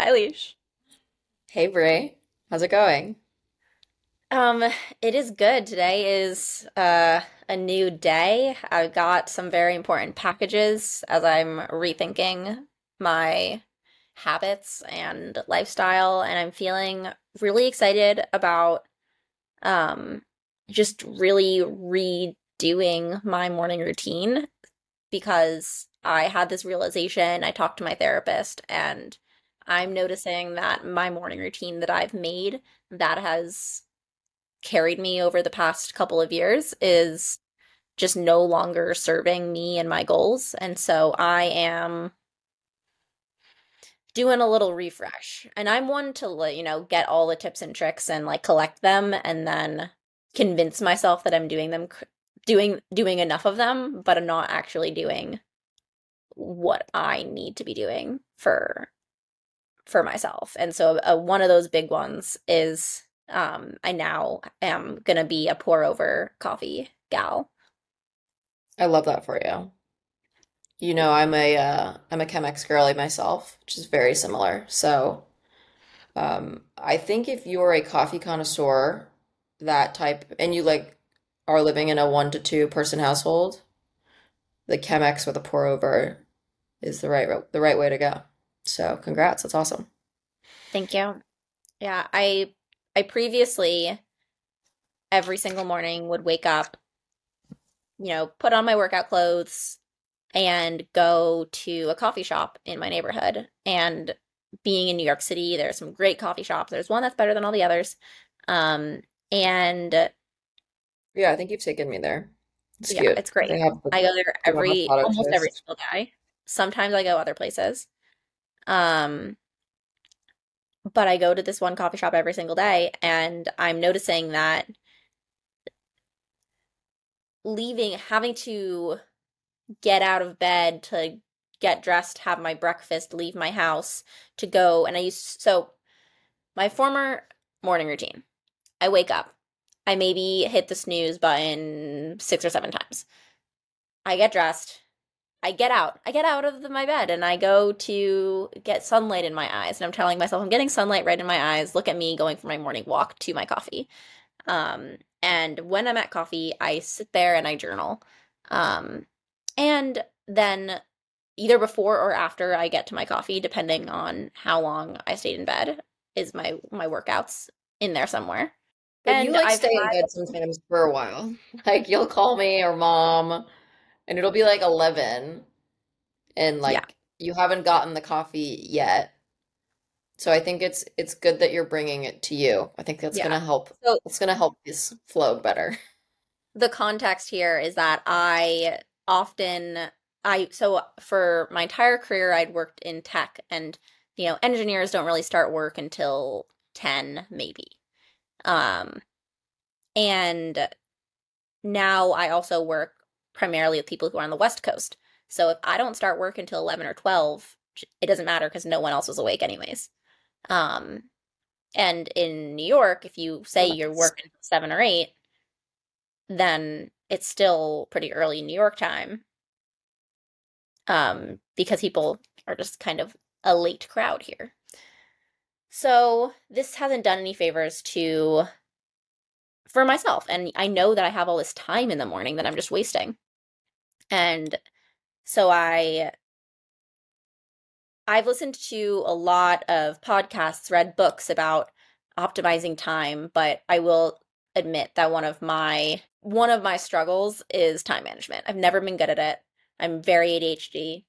Hi, Leash. Hey Bray, how's it going? Um, it is good. Today is uh, a new day. I've got some very important packages as I'm rethinking my habits and lifestyle, and I'm feeling really excited about um, just really redoing my morning routine because I had this realization. I talked to my therapist, and I'm noticing that my morning routine that I've made that has carried me over the past couple of years is just no longer serving me and my goals. And so I am doing a little refresh. And I'm one to, you know, get all the tips and tricks and like collect them and then convince myself that I'm doing them doing doing enough of them, but I'm not actually doing what I need to be doing for for myself. And so uh, one of those big ones is um, I now am gonna be a pour over coffee gal. I love that for you. You know, I'm a uh, I'm a Chemex girly myself, which is very similar. So, um, I think if you're a coffee connoisseur, that type, and you like are living in a one to two person household, the Chemex with a pour over is the right the right way to go. So, congrats, that's awesome. Thank you. Yeah, I I previously every single morning would wake up, you know, put on my workout clothes and go to a coffee shop in my neighborhood. And being in New York City, there's some great coffee shops. There's one that's better than all the others. Um, and yeah, I think you've taken me there. It's yeah, cute. it's great. I go there every almost every single day. Sometimes I go other places. Um, but I go to this one coffee shop every single day and I'm noticing that leaving having to get out of bed to get dressed, have my breakfast, leave my house to go and I used so my former morning routine. I wake up. I maybe hit the snooze button 6 or 7 times. I get dressed, I get out. I get out of the, my bed and I go to get sunlight in my eyes. And I'm telling myself, I'm getting sunlight right in my eyes. Look at me going for my morning walk to my coffee. Um, and when I'm at coffee, I sit there and I journal. Um, and then either before or after I get to my coffee, depending on how long I stayed in bed, is my my workouts in there somewhere. But and you like I've stay had... in bed sometimes for a while. Like you'll call me or mom and it'll be like 11 and like yeah. you haven't gotten the coffee yet. So i think it's it's good that you're bringing it to you. I think that's yeah. gonna help so, it's gonna help this flow better. The context here is that i often i so for my entire career i'd worked in tech and you know engineers don't really start work until 10 maybe. Um and now i also work primarily with people who are on the West Coast. So if I don't start work until 11 or 12, it doesn't matter because no one else is awake anyways. Um, and in New York, if you say you're working seven or eight, then it's still pretty early New York time. Um, because people are just kind of a late crowd here. So this hasn't done any favors to for myself. And I know that I have all this time in the morning that I'm just wasting. And so I I've listened to a lot of podcasts, read books about optimizing time, but I will admit that one of my one of my struggles is time management. I've never been good at it. I'm very ADHD.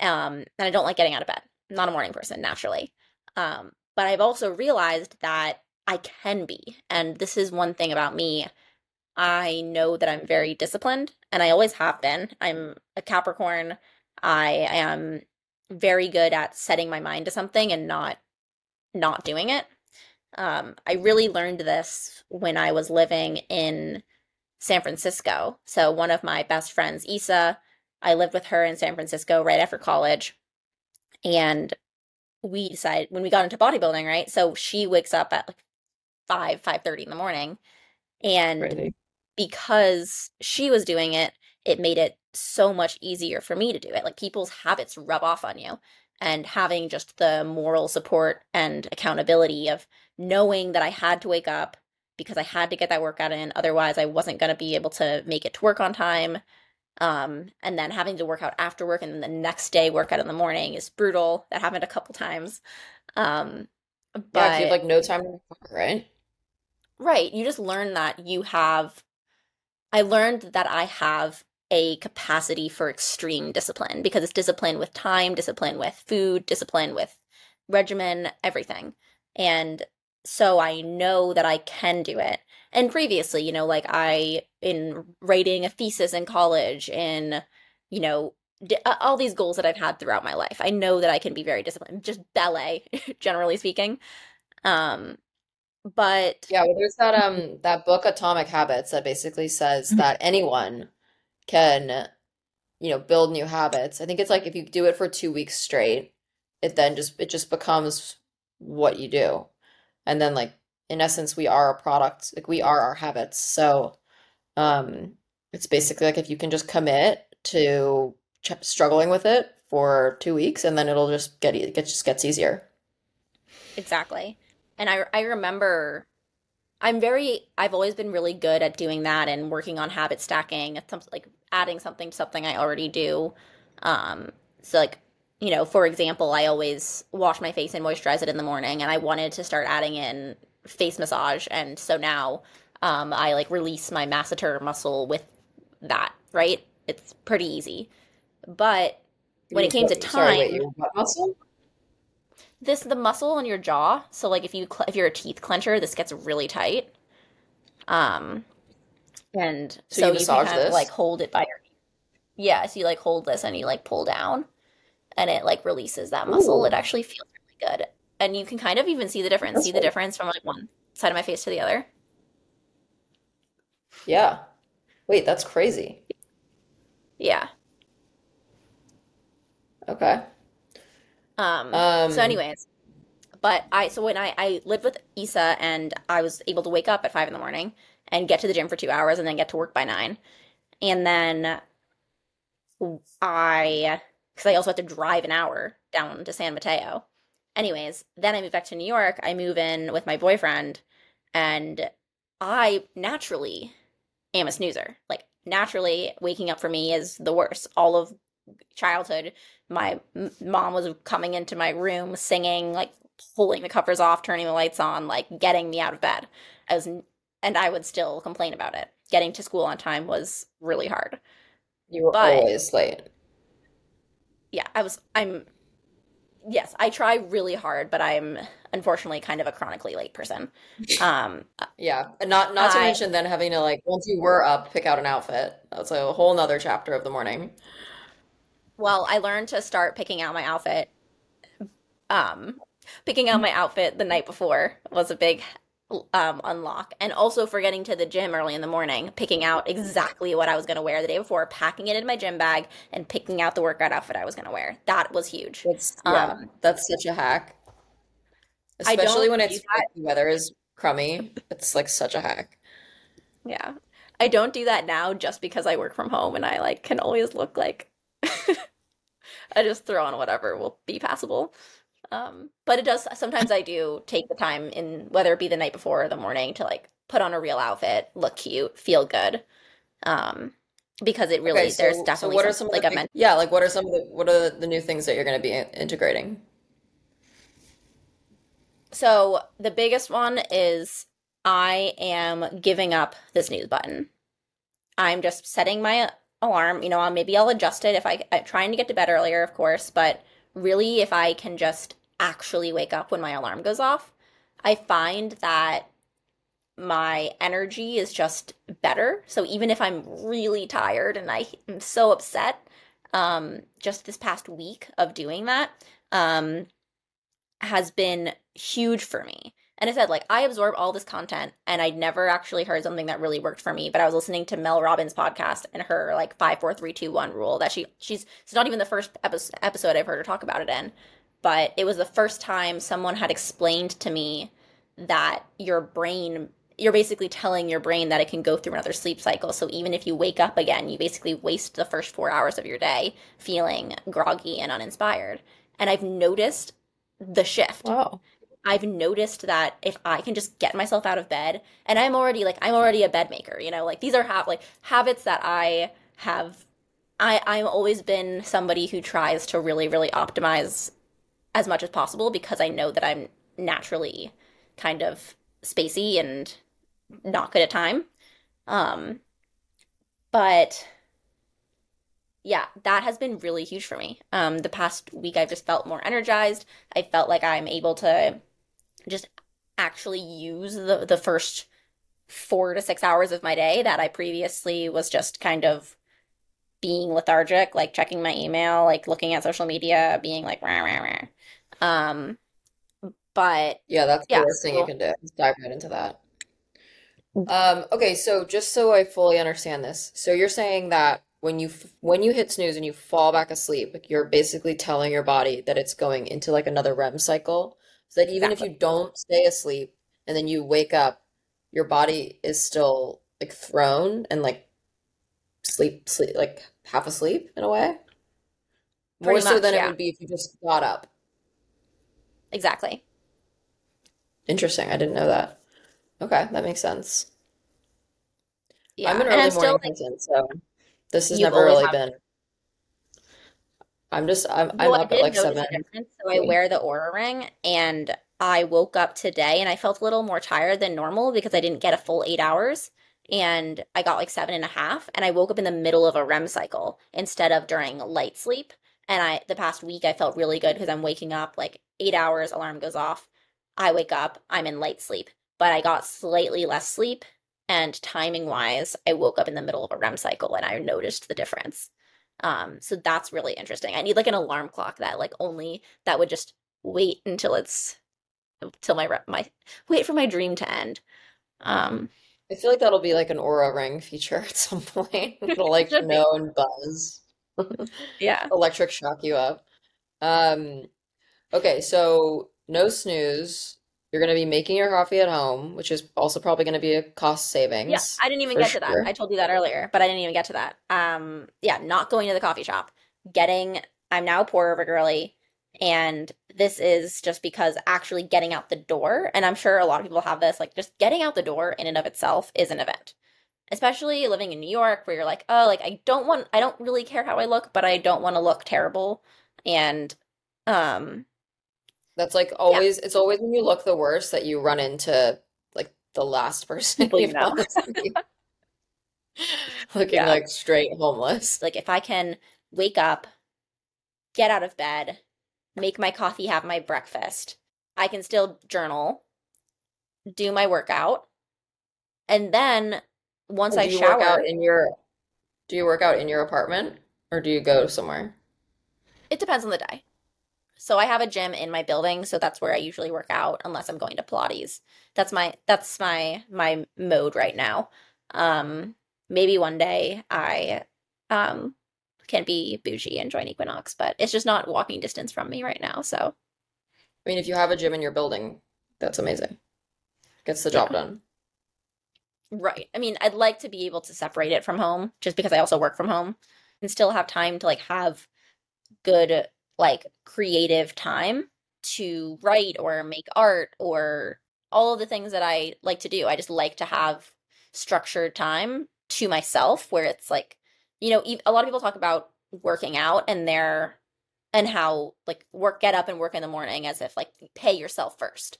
Um, and I don't like getting out of bed. I'm not a morning person naturally. Um, but I've also realized that I can be. And this is one thing about me. I know that I'm very disciplined and I always have been. I'm a Capricorn. I am very good at setting my mind to something and not not doing it. Um, I really learned this when I was living in San Francisco. So one of my best friends, Isa, I lived with her in San Francisco right after college, and we decided when we got into bodybuilding, right? So she wakes up at like five five thirty in the morning, and because she was doing it, it made it so much easier for me to do it. Like people's habits rub off on you. and having just the moral support and accountability of knowing that I had to wake up because I had to get that workout in. Otherwise, I wasn't going to be able to make it to work on time. Um, and then having to work out after work and then the next day work out in the morning is brutal. That happened a couple times. Um, Yeah, but you have like no time right? right, you just learn that you have. I learned that I have a capacity for extreme discipline because it's discipline with time, discipline with food, discipline with regimen, everything. And so I know that I can do it. And previously, you know, like I, in writing a thesis in college, in, you know, all these goals that I've had throughout my life, I know that I can be very disciplined, just ballet, generally speaking. Um, but Yeah, well, there's that um that book Atomic Habits that basically says Mhm. that anyone can, you know, build new habits. I think it's like if you do it for two weeks straight, it then just it just becomes what you do. And then like in essence, we are a product, like we are our habits. So um it's basically like if you can just commit to ch struggling with it for two weeks and then it'll just get it just gets easier. exactly. And I, I remember I'm very I've always been really good at doing that and working on habit stacking, it's some like adding something to something I already do. Um, so like, you know, for example, I always wash my face and moisturize it in the morning and I wanted to start adding in face massage and so now um I like release my masseter muscle with that, right? It's pretty easy. But when it came to Sorry, wait, time, your butt muscle? This the muscle on your jaw, so like if you cl- if you're a teeth clencher, this gets really tight. Um and So so you you can kind of like hold it by your yeah, so you like hold this and you like pull down and it like releases that muscle. It actually feels really good. And you can kind of even see the difference. that's See the difference from like one side of my face to the other. Yeah. Wait, that's crazy. Yeah. Okay. Um so Um, anyways, but I so when I I lived with Issa and I was able to wake up at five in the morning and get to the gym for two hours and then get to work by nine. And then I, because I also had to drive an hour down to San Mateo. Anyways, then I moved back to New York. I move in with my boyfriend, and I naturally am a snoozer. Like, naturally, waking up for me is the worst. All of childhood, my m- mom was coming into my room singing, like, pulling the covers off, turning the lights on, like, getting me out of bed. I was, and I would still complain about it. Getting to school on time was really hard. you were But always late. yeah, I was, I'm, yes, I try really hard, but I'm unfortunately kind of a chronically late person. Um, Yeah. And not not to I, mention then having to like once you were up, pick out an outfit. That's a whole nother chapter of the morning. Well, I learned to start picking out my outfit. Um, picking out my outfit the night before was a big um unlock and also for getting to the gym early in the morning picking out exactly what i was going to wear the day before packing it in my gym bag and picking out the workout outfit i was going to wear that was huge That's yeah, um that's such a hack. Especially when it's weather is crummy. It's like such a hack. Yeah. I don't do that now just because I work from home and I like can always look like I just throw on whatever will be passable. Um, but it does sometimes I do take the time in whether it be the night before or the morning to like put on a real outfit, look cute, feel good. Um, because it Okay, really there's so so definitely what are some some of like the I big yeah, like what are some of the what are the new things that you're going to be integrating? So the biggest one is I am giving up the snooze button. I'm just setting my alarm. You know, maybe I'll adjust it if I, I'm trying to get to bed earlier, of course, but really, if I can just actually wake up when my alarm goes off, I find that my energy is just better. So even if I'm really tired and I am so upset, um, just this past week of doing that, um, has been huge for me. And I said, like, I absorb all this content and I'd never actually heard something that really worked for me. But I was listening to Mel Robbins' podcast and her like five, four, three, two, one rule that she she's it's not even the first episode I've heard her talk about it in, but it was the first time someone had explained to me that your brain you're basically telling your brain that it can go through another sleep cycle. So even if you wake up again, you basically waste the first four hours of your day feeling groggy and uninspired. And I've noticed the shift. I've noticed that if I can just get myself out of bed, and I'm already like I'm already a bed maker, you know, like these are ha- like habits that I have. I I've always been somebody who tries to really really optimize as much as possible because I know that I'm naturally kind of spacey and not good at time. Um, but yeah, that has been really huge for me. Um, the past week, I've just felt more energized. I felt like I'm able to just actually use the the first four to six hours of my day that I previously was just kind of being lethargic, like checking my email, like looking at social media, being like rah rah rah. Um, but Yeah, that's the yeah, worst thing you can do. is dive right into that. Um, okay, so just so I fully understand this, so you're saying that when you f- when you hit snooze and you fall back asleep, you're basically telling your body that it's going into like another REM cycle, so that even if you don't stay asleep and then you wake up, your body is still like thrown and like sleep sleep like half asleep in a way. More Pretty so much, than it would be if you just got up. Exactly. Interesting. I didn't know that. Okay, that makes sense. Yeah, I'm Yeah. an early still morning like, person, so this has never really been. I'm just I'm I'm Well, I up at like seven. So I wear the Oura ring, and I woke up today and I felt a little more tired than normal because I didn't get a full eight hours. And I got like seven and a half, and I woke up in the middle of a REM cycle instead of during light sleep. And I, the past week, I felt really good because I'm waking up like eight hours, alarm goes off. I wake up, I'm in light sleep, but I got slightly less sleep. And timing wise, I woke up in the middle of a REM cycle and I noticed the difference. Um, so that's really interesting. I need like an alarm clock that like only that would just wait until it's till my rep my wait for my dream to end. Um, I feel like that'll be like an Oura ring feature at some point. It'll it like be. know and buzz, Yeah. electric shock you up. Um, okay, so no snooze. You're gonna be making your coffee at home, which is also probably gonna be a cost Yeah, savings I didn't even get to that. I told you that earlier, but I didn't even get to that. Um, yeah, not going to the coffee shop. Getting I'm now a pour over girly, and this is just because actually getting out the door, and I'm sure a lot of people have this, like just getting out the door in and of itself is an event. Especially living in New York where you're like, oh, like I don't want I don't really care how I look, but I don't want to look terrible. And um That's like yeah, always, it's always when you look the worst that you run into like the last person you know. want to see looking Yeah. like straight homeless. Like if I can wake up, get out of bed, make my coffee, have my breakfast, I can still journal, do my workout, and then once I work out shower, in your do you work out in your apartment or do you go somewhere? it depends on the day. So I have a gym in my building, so that's where I usually work out unless I'm going to Pilates. That's my that's my my mode right now. Um maybe one day I um can be bougie and join Equinox, but it's just not walking distance from me right now. So, I mean, if you have a gym in your building, that's amazing. Gets the job yeah. done. Right. I mean, I'd like to be able to separate it from home just because I also work from home and still have time to like have good like creative time to write or make art or all of the things that I like to do. I just like to have structured time to myself where it's like, you know, a lot of people talk about working out and their and how like work get up and work in the morning as if like pay yourself first.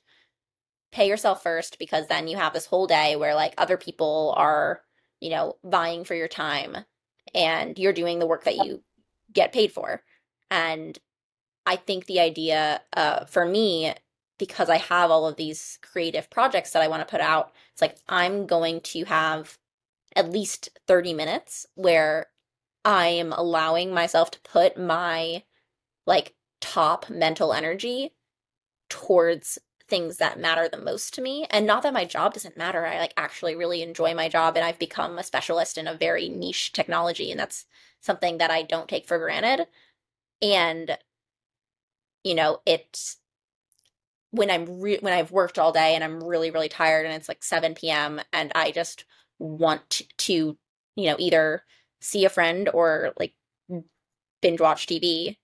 Pay yourself first because then you have this whole day where like other people are, you know, vying for your time and you're doing the work that you get paid for. And I think the idea uh, for me, because I have all of these creative projects that I want to put out, it's like I'm going to have at least 30 minutes where I am allowing myself to put my like top mental energy towards things that matter the most to me. And not that my job doesn't matter. I like actually really enjoy my job and I've become a specialist in a very niche technology and that's something that I don't take for granted. And you know, it's when I'm re- when I've worked all day and I'm really really tired and it's like 7 p.m. and I just want to, you know, either see a friend or like binge watch TV.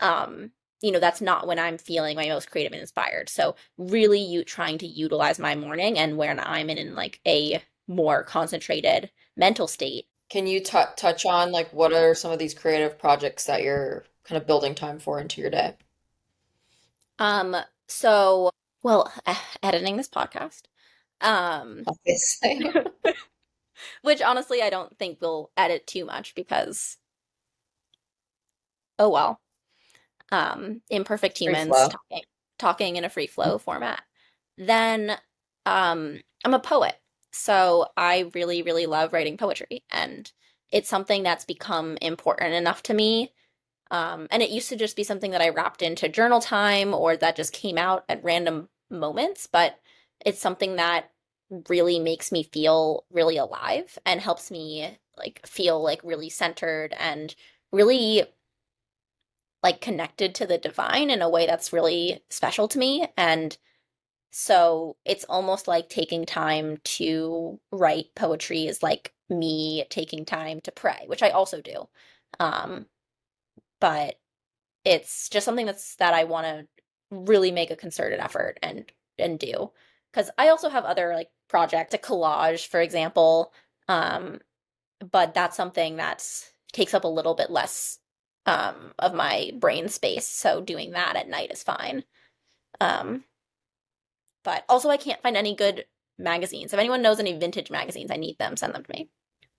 Um you know, that's not when I'm feeling my most creative and inspired. So really you trying to utilize my morning and when I'm in, in like a more concentrated mental state. Can you t touch on like what are some of these creative projects that you're kind of building time for into your day? Um, so well, editing this podcast. Um, Obviously. which honestly I don't think we'll edit too much because oh well um, imperfect humans talking talking in a free flow format. Then um, I'm a poet, so I really really love writing poetry, and it's something that's become important enough to me. Um, and it used to just be something that I wrapped into journal time or that just came out at random moments, but it's something that really makes me feel really alive and helps me like feel like really centered and really like connected to the divine in a way that's really special to me. And so it's almost like taking time to write poetry is like me taking time to pray, which I also do. Um, but it's just something that's that I want to really make a concerted effort and and do because I also have other like projects, a collage, for example. Um, but that's something that takes up a little bit less um, of my brain space. So doing that at night is fine. Um, but also, I can't find any good magazines. If anyone knows any vintage magazines, I need them. Send them to me.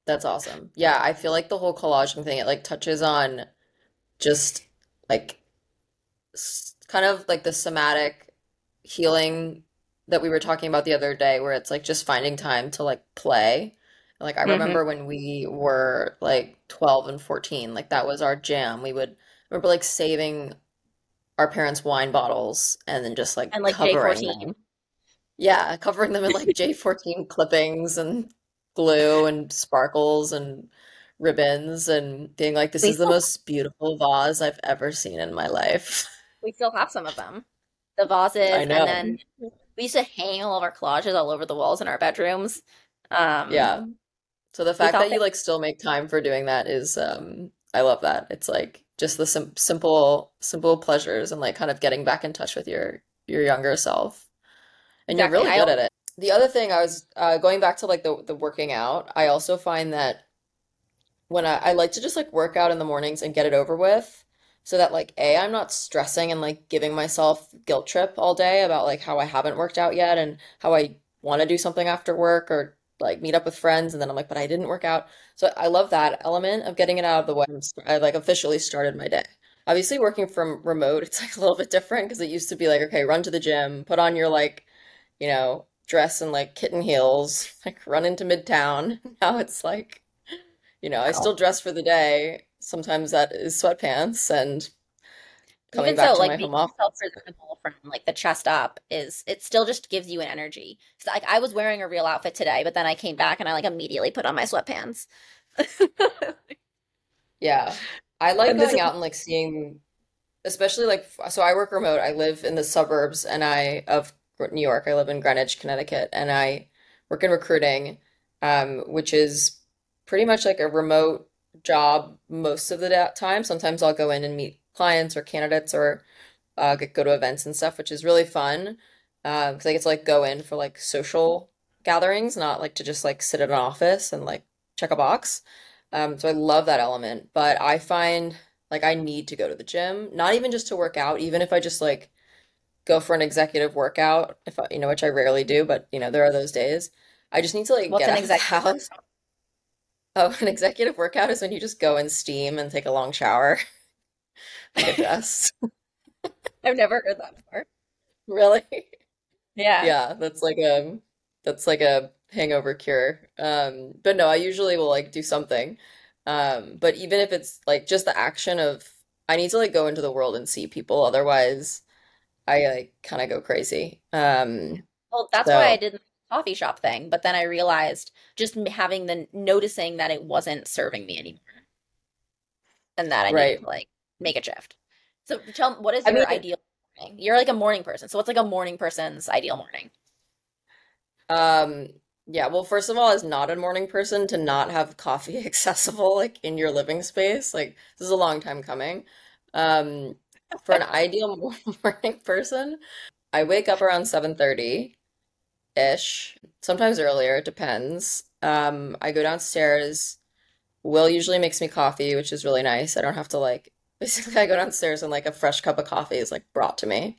That's awesome. Yeah, I feel like the whole collaging thing, it like touches on just like kind of like the somatic healing that we were talking about the other day, where it's like just finding time to like play. Like I hmm remember when we were like 12 and 14, like that was our jam. We would I remember like saving our parents' wine bottles and then just like And like covering J14. them. Yeah, covering them in like J14 clippings and glue and sparkles and ribbons and being like, this We is the most beautiful vase I've ever seen in my life. we still have some of them. The I vases, and then we used to hang all of our collages all over the walls in our bedrooms. Um, Yeah. So the fact that they you like still make time for doing that is um I love that. It's like just the sim simple simple pleasures and like kind of getting back in touch with your your younger self. And you're really good at it. The other thing I was uh, going back to like the the working out, I also find that when I, I like to just like work out in the mornings and get it over with so that like A, I'm not stressing and like giving myself guilt trip all day about like how I haven't worked out yet and how I want to do something after work or like meet up with friends and then I'm like, but I didn't work out. So I love that element of getting it out of the way. Mm-hmm. I'm I like officially started my day. Obviously, working from remote, it's like a little bit different because it used to be like, okay, run to the gym, put on your like, you know, dress and like kitten heels, like run into Midtown. Now it's like you know, I still dress for the day. Sometimes that is sweatpants and coming Even back so, to like my home office. from like the chest up is it still just gives you an energy. So like I was wearing a real outfit today, but then I came back and I like immediately put on my sweatpants. Yeah. I like And going out and like seeing, especially like, so I work remote. I live in the suburbs and I, of New York. I live in Greenwich, Connecticut, and I work in recruiting, um, which is pretty much like a remote job most of the time. Sometimes I'll go in and meet clients or candidates or uh, get, go to events and stuff, which is really fun. Um, because I get to like go in for like social gatherings, not like to just like sit in an office and like check a box. Um, so I love that element, but I find like I need to go to the gym, not even just to work out, even if I just like go for an executive workout, if I, you know, which I rarely do, but you know, there are those days. I just need to like what's get an out of the executive house. Oh, an executive workout is when you just go and steam and take a long shower get dressed. I've never heard that before. Really? Yeah. Yeah, that's like a that's like a hangover cure. Um, but no, I usually will like do something. Um, but even if it's like just the action of I need to like go into the world and see people, otherwise I like kind of go crazy. Um, Well, that's why I so did the coffee shop thing, but then I realized just having the noticing that it wasn't serving me anymore and that I right. to like make a shift. So tell me, what is I mean, your ideal morning? You're like a morning person. So what's like a morning person's ideal morning? um, yeah, well, first of all, as not a morning person to not have coffee accessible like in your living space, like this is a long time coming. Um, for an ideal morning person, I wake up around 7:30-ish, sometimes earlier, it depends. Um, I go downstairs. Will usually makes me coffee, which is really nice. I don't have to like basically I go downstairs and like a fresh cup of coffee is like brought to me.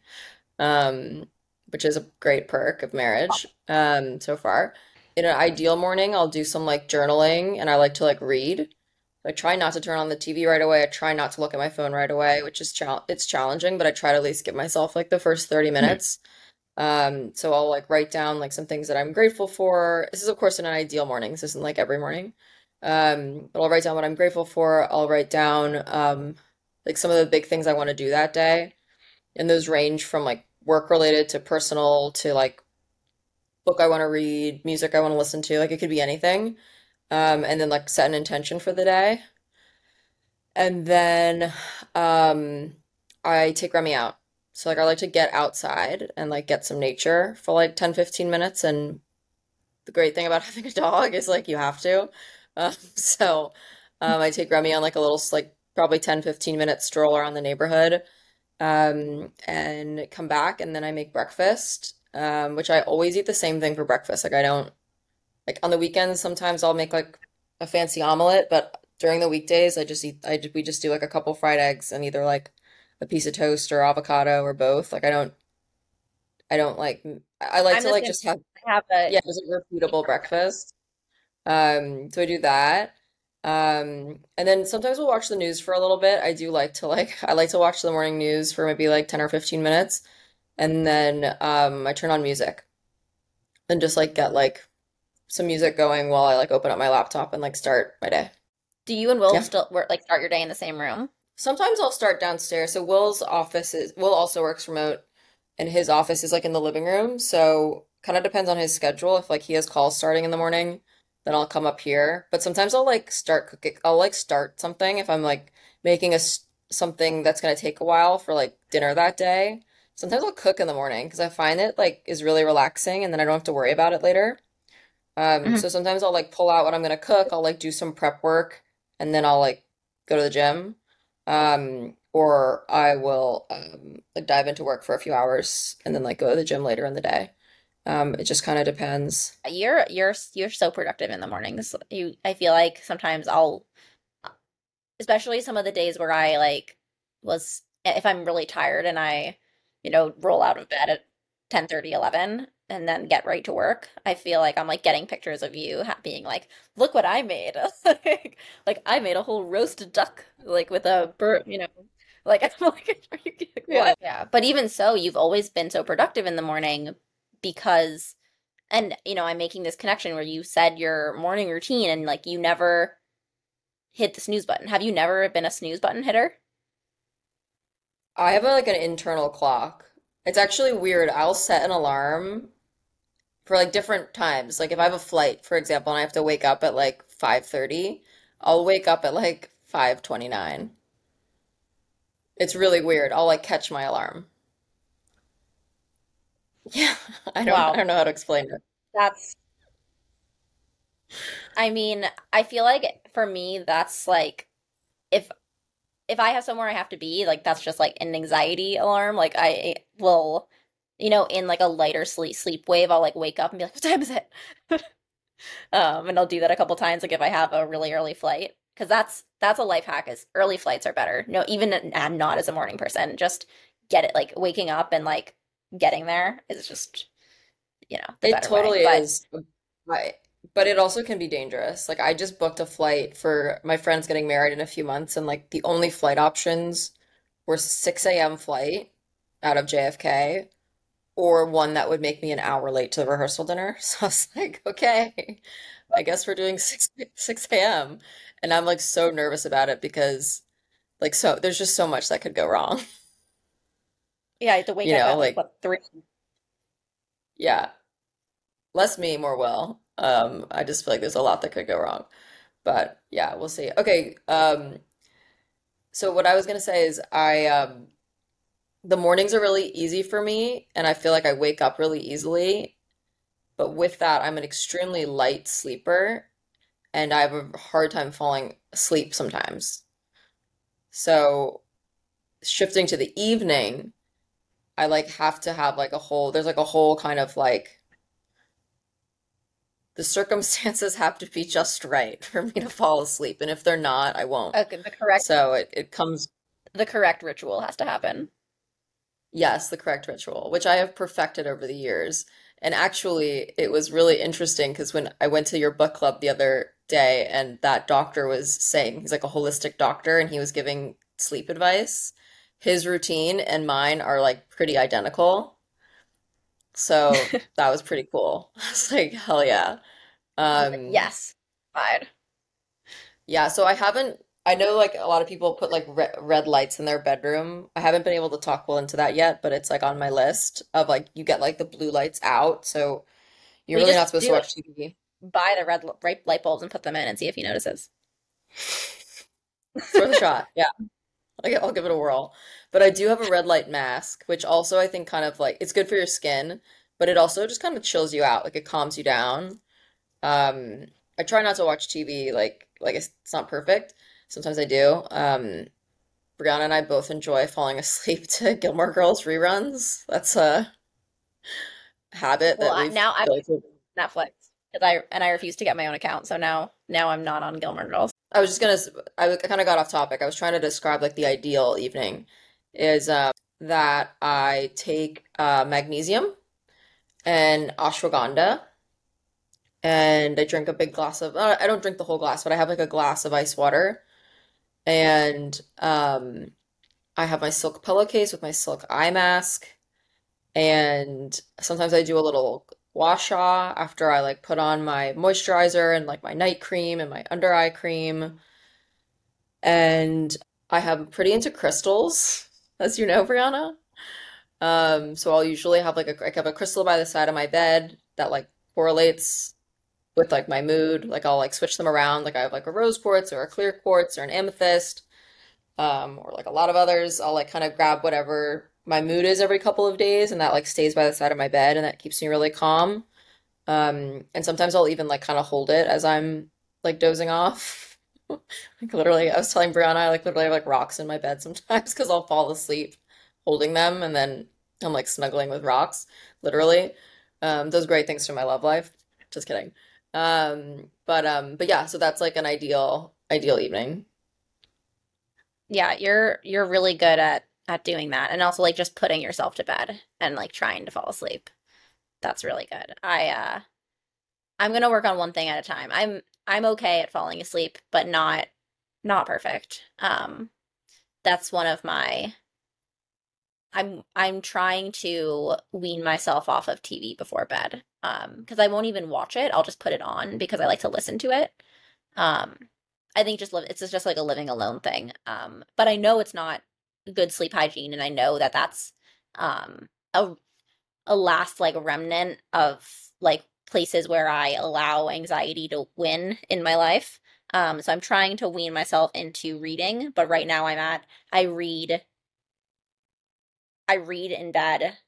Um, which is a great perk of marriage, um, so far. In an ideal morning, I'll do some like journaling and I like to like read. I try not to turn on the TV right away. I try not to look at my phone right away, which is chal it's challenging, but I try to at least give myself like the first 30 minutes. Um, so I'll like write down like some things that I'm grateful for. This is of course an ideal morning. This isn't like every morning. Um, but I'll write down what I'm grateful for. I'll write down um like some of the big things I want to do that day. And those range from like work related to personal to like book I want to read, music I want to listen to. Like it could be anything. Um, and then like set an intention for the day. And then um, I take Remy out. So like I like to get outside and like get some nature for like 10 15 minutes. And the great thing about having a dog is like you have to. Um, so um, I take Remy on like a little like probably 10 15 minute stroll around the neighborhood um, and come back and then I make breakfast, um, which I always eat the same thing for breakfast. Like I don't like on the weekends sometimes I'll make like a fancy omelet, but during the weekdays I just eat I we just do like a couple fried eggs and either like a piece of toast or avocado or both. Like I don't I don't like I like I'm to like just have have a yeah, just a repeatable breakfast. Um, so I do that. Um, and then sometimes we'll watch the news for a little bit. I do like to like I like to watch the morning news for maybe like 10 or 15 minutes. And then um I turn on music and just like get like some music going while I like open up my laptop and like start my day. Do you and Will Yeah. still work like start your day in the same room? Sometimes I'll start downstairs. So Will's office is Will also works remote and his office is like in the living room. So kind of depends on his schedule. If like he has calls starting in the morning, then I'll come up here. But sometimes I'll like start cooking. I'll like start something if I'm like making a something that's gonna take a while for like dinner that day. Sometimes I'll cook in the morning because I find it like is really relaxing and then I don't have to worry about it later. Um, Mhm. so sometimes I'll like pull out what I'm gonna cook. I'll like do some prep work and then I'll like go to the gym. Um, or I will um like dive into work for a few hours and then like go to the gym later in the day. Um, it just kind of depends. You're you're you're so productive in the mornings. You I feel like sometimes I'll especially some of the days where I like was if I'm really tired and I, you know, roll out of bed at ten thirty, eleven, and then get right to work, I feel like I'm like getting pictures of you being like, "Look what I made." Like, like I made a whole roast duck like with a bird, you know. Like I'm like, are you like, Yeah. what? Yeah, but even so, you've always been so productive in the morning because and you know, I'm making this connection where you said your morning routine and like you never hit the snooze button. Have you never been a snooze button hitter? I have a, like an internal clock. It's actually weird. I'll set an alarm for like different times. Like if I have a flight, for example, and I have to wake up at like 5:30, I'll wake up at like 5:29. It's really weird. I'll like catch my alarm. Yeah, I don't I don't know how to explain it. That's, I mean, I feel like for me, that's like if if I have somewhere I have to be, like that's just like an anxiety alarm. Like I will, you know, in like a lighter sleep sleep wave, I'll like wake up and be like, "What time is it?" Um, and I'll do that a couple times, like if I have a really early flight, because that's that's a life hack. Is early flights are better. No, even I'm not as a morning person. Just get it, like waking up and like getting there is just you know the It way. totally But is. I, but it also can be dangerous. Like I just booked a flight for my friend's getting married in a few months, and like the only flight options were 6 a.m. flight out of JFK or one that would make me an hour late to the rehearsal dinner. So I was like, okay, I guess we're doing 6 6 a.m. And I'm like so nervous about it because like so there's just so much that could go wrong. yeah, I have to wake You up know, at like like what three? yeah, less me, more Will. Um, I just feel like there's a lot that could go wrong. But yeah, we'll see. Okay, um, so what I was gonna say is I um the mornings are really easy for me and I feel like I wake up really easily. But with that, I'm an extremely light sleeper and I have a hard time falling asleep sometimes. So shifting to the evening, I like have to have like a whole, there's like a whole kind of like the circumstances have to be just right for me to fall asleep. And if they're not, I won't. Okay, the correct So it, it comes, the correct ritual has to happen. Yes, the correct ritual, which I have perfected over the years. And actually, it was really interesting because when I went to your book club the other day and that doctor was saying, he's like a holistic doctor and he was giving sleep advice, his routine and mine are like pretty identical. So that was pretty cool. I was like, hell yeah. I was like, Um, yes, fine. yeah, so I haven't, I know like a lot of people put like re red lights in their bedroom. I haven't been able to talk well into that yet, but it's like on my list of like you get like the blue lights out. So you're We really not just supposed to do watch TV. Buy the red right light bulbs and put them in and see if he notices. It's worth a shot. Yeah, I'll, I'll give it a whirl. But I do have a red light mask, which also I think kind of like it's good for your skin, but it also just kind of chills you out. Like it calms you down. Um, I try not to watch TV like like it's, it's not perfect. Sometimes I do. Um, Brianna and I both enjoy falling asleep to Gilmore Girls reruns. That's a habit Well, that I, we've now I'm built. Netflix because I and I refuse to get my own account. So now now I'm not on Gilmore Girls. I was just gonna, I kind of got off topic. I was trying to describe like the ideal evening is uh, that I take uh, magnesium and ashwagandha and I drink a big glass of, uh, I don't drink the whole glass, but I have like a glass of ice water and um, I have my silk pillowcase with my silk eye mask and sometimes I do a little gua sha after I like put on my moisturizer and like my night cream and my under eye cream. And I have pretty into crystals, as you know, Brianna. Um, so I'll usually have like a I have a crystal by the side of my bed that like correlates with like my mood. Like I'll like switch them around. Like I have like a rose quartz or a clear quartz or an amethyst, um, or like a lot of others. I'll like kind of grab whatever my mood is every couple of days, and that like stays by the side of my bed, and that keeps me really calm. Um, and sometimes I'll even like kind of hold it as I'm like dozing off. Like literally, I was telling Brianna, I like literally have like rocks in my bed sometimes because I'll fall asleep holding them, and then I'm like snuggling with rocks, literally. Um, does great things for my love life. Just kidding. Um, but um, but yeah, so that's like an ideal ideal evening. Yeah, you're you're really good at at doing that, and also like just putting yourself to bed and like trying to fall asleep. That's really good. I uh I'm gonna work on one thing at a time. I'm I'm okay at falling asleep, but not not perfect. Um, that's one of my I'm I'm trying to wean myself off of TV before bed. Um, because I won't even watch it. I'll just put it on because I like to listen to it. Um, I think just live it's just like a living alone thing. Um, but I know it's not good sleep hygiene, and I know that that's um a a last like remnant of like places where I allow anxiety to win in my life. Um, so I'm trying to wean myself into reading, but right now I'm at I read I read in bed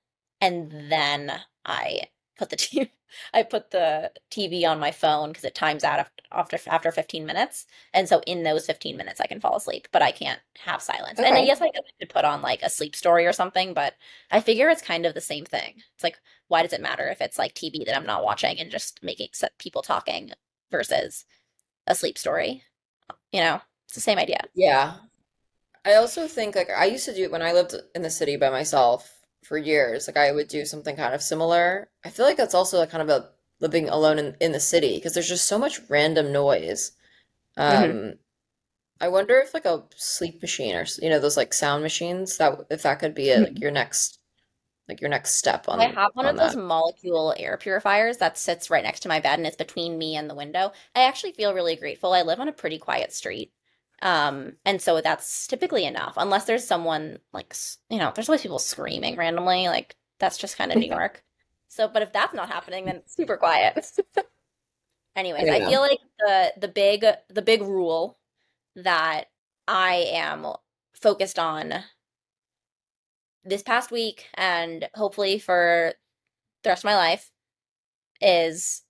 and then I put the TV I put the TV on my phone because it times out af- after after 15 minutes. And so in those 15 minutes I can fall asleep, but I can't have silence. And I guess I could put on like a sleep story or something, but I figure it's kind of the same thing. It's like why does it matter if it's like TV that I'm not watching and just making people talking versus a sleep story? You know, it's the same idea. Yeah. I also think like I used to do it when I lived in the city by myself for years, like I would do something kind of similar. I feel like that's also like kind of a living alone in, in the city because there's just so much random noise. hmm Um, I wonder if like a sleep machine or you know those like sound machines that if that could be a, like your next like your next step I have one on of those Molekule air purifiers that sits right next to my bed and it's between me and the window. I actually feel really grateful. I live on a pretty quiet street. Um, and so that's typically enough, unless there's someone like, you know, there's always people screaming randomly. Like that's just kind of New York. So, but if that's not happening, then it's super quiet. Anyways, I feel like the the big the big rule that I am focused on this past week and hopefully for the rest of my life is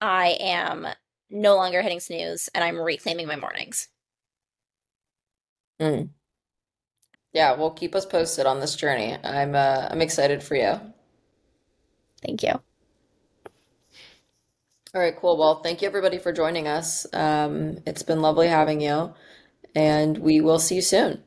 I am no longer hitting snooze and I'm reclaiming my mornings. Mm. Yeah, well, keep us posted on this journey. I'm uh, I'm excited for you. Thank you. All right, cool. Well, thank you everybody for joining us. Um, it's been lovely having you, and we will see you soon.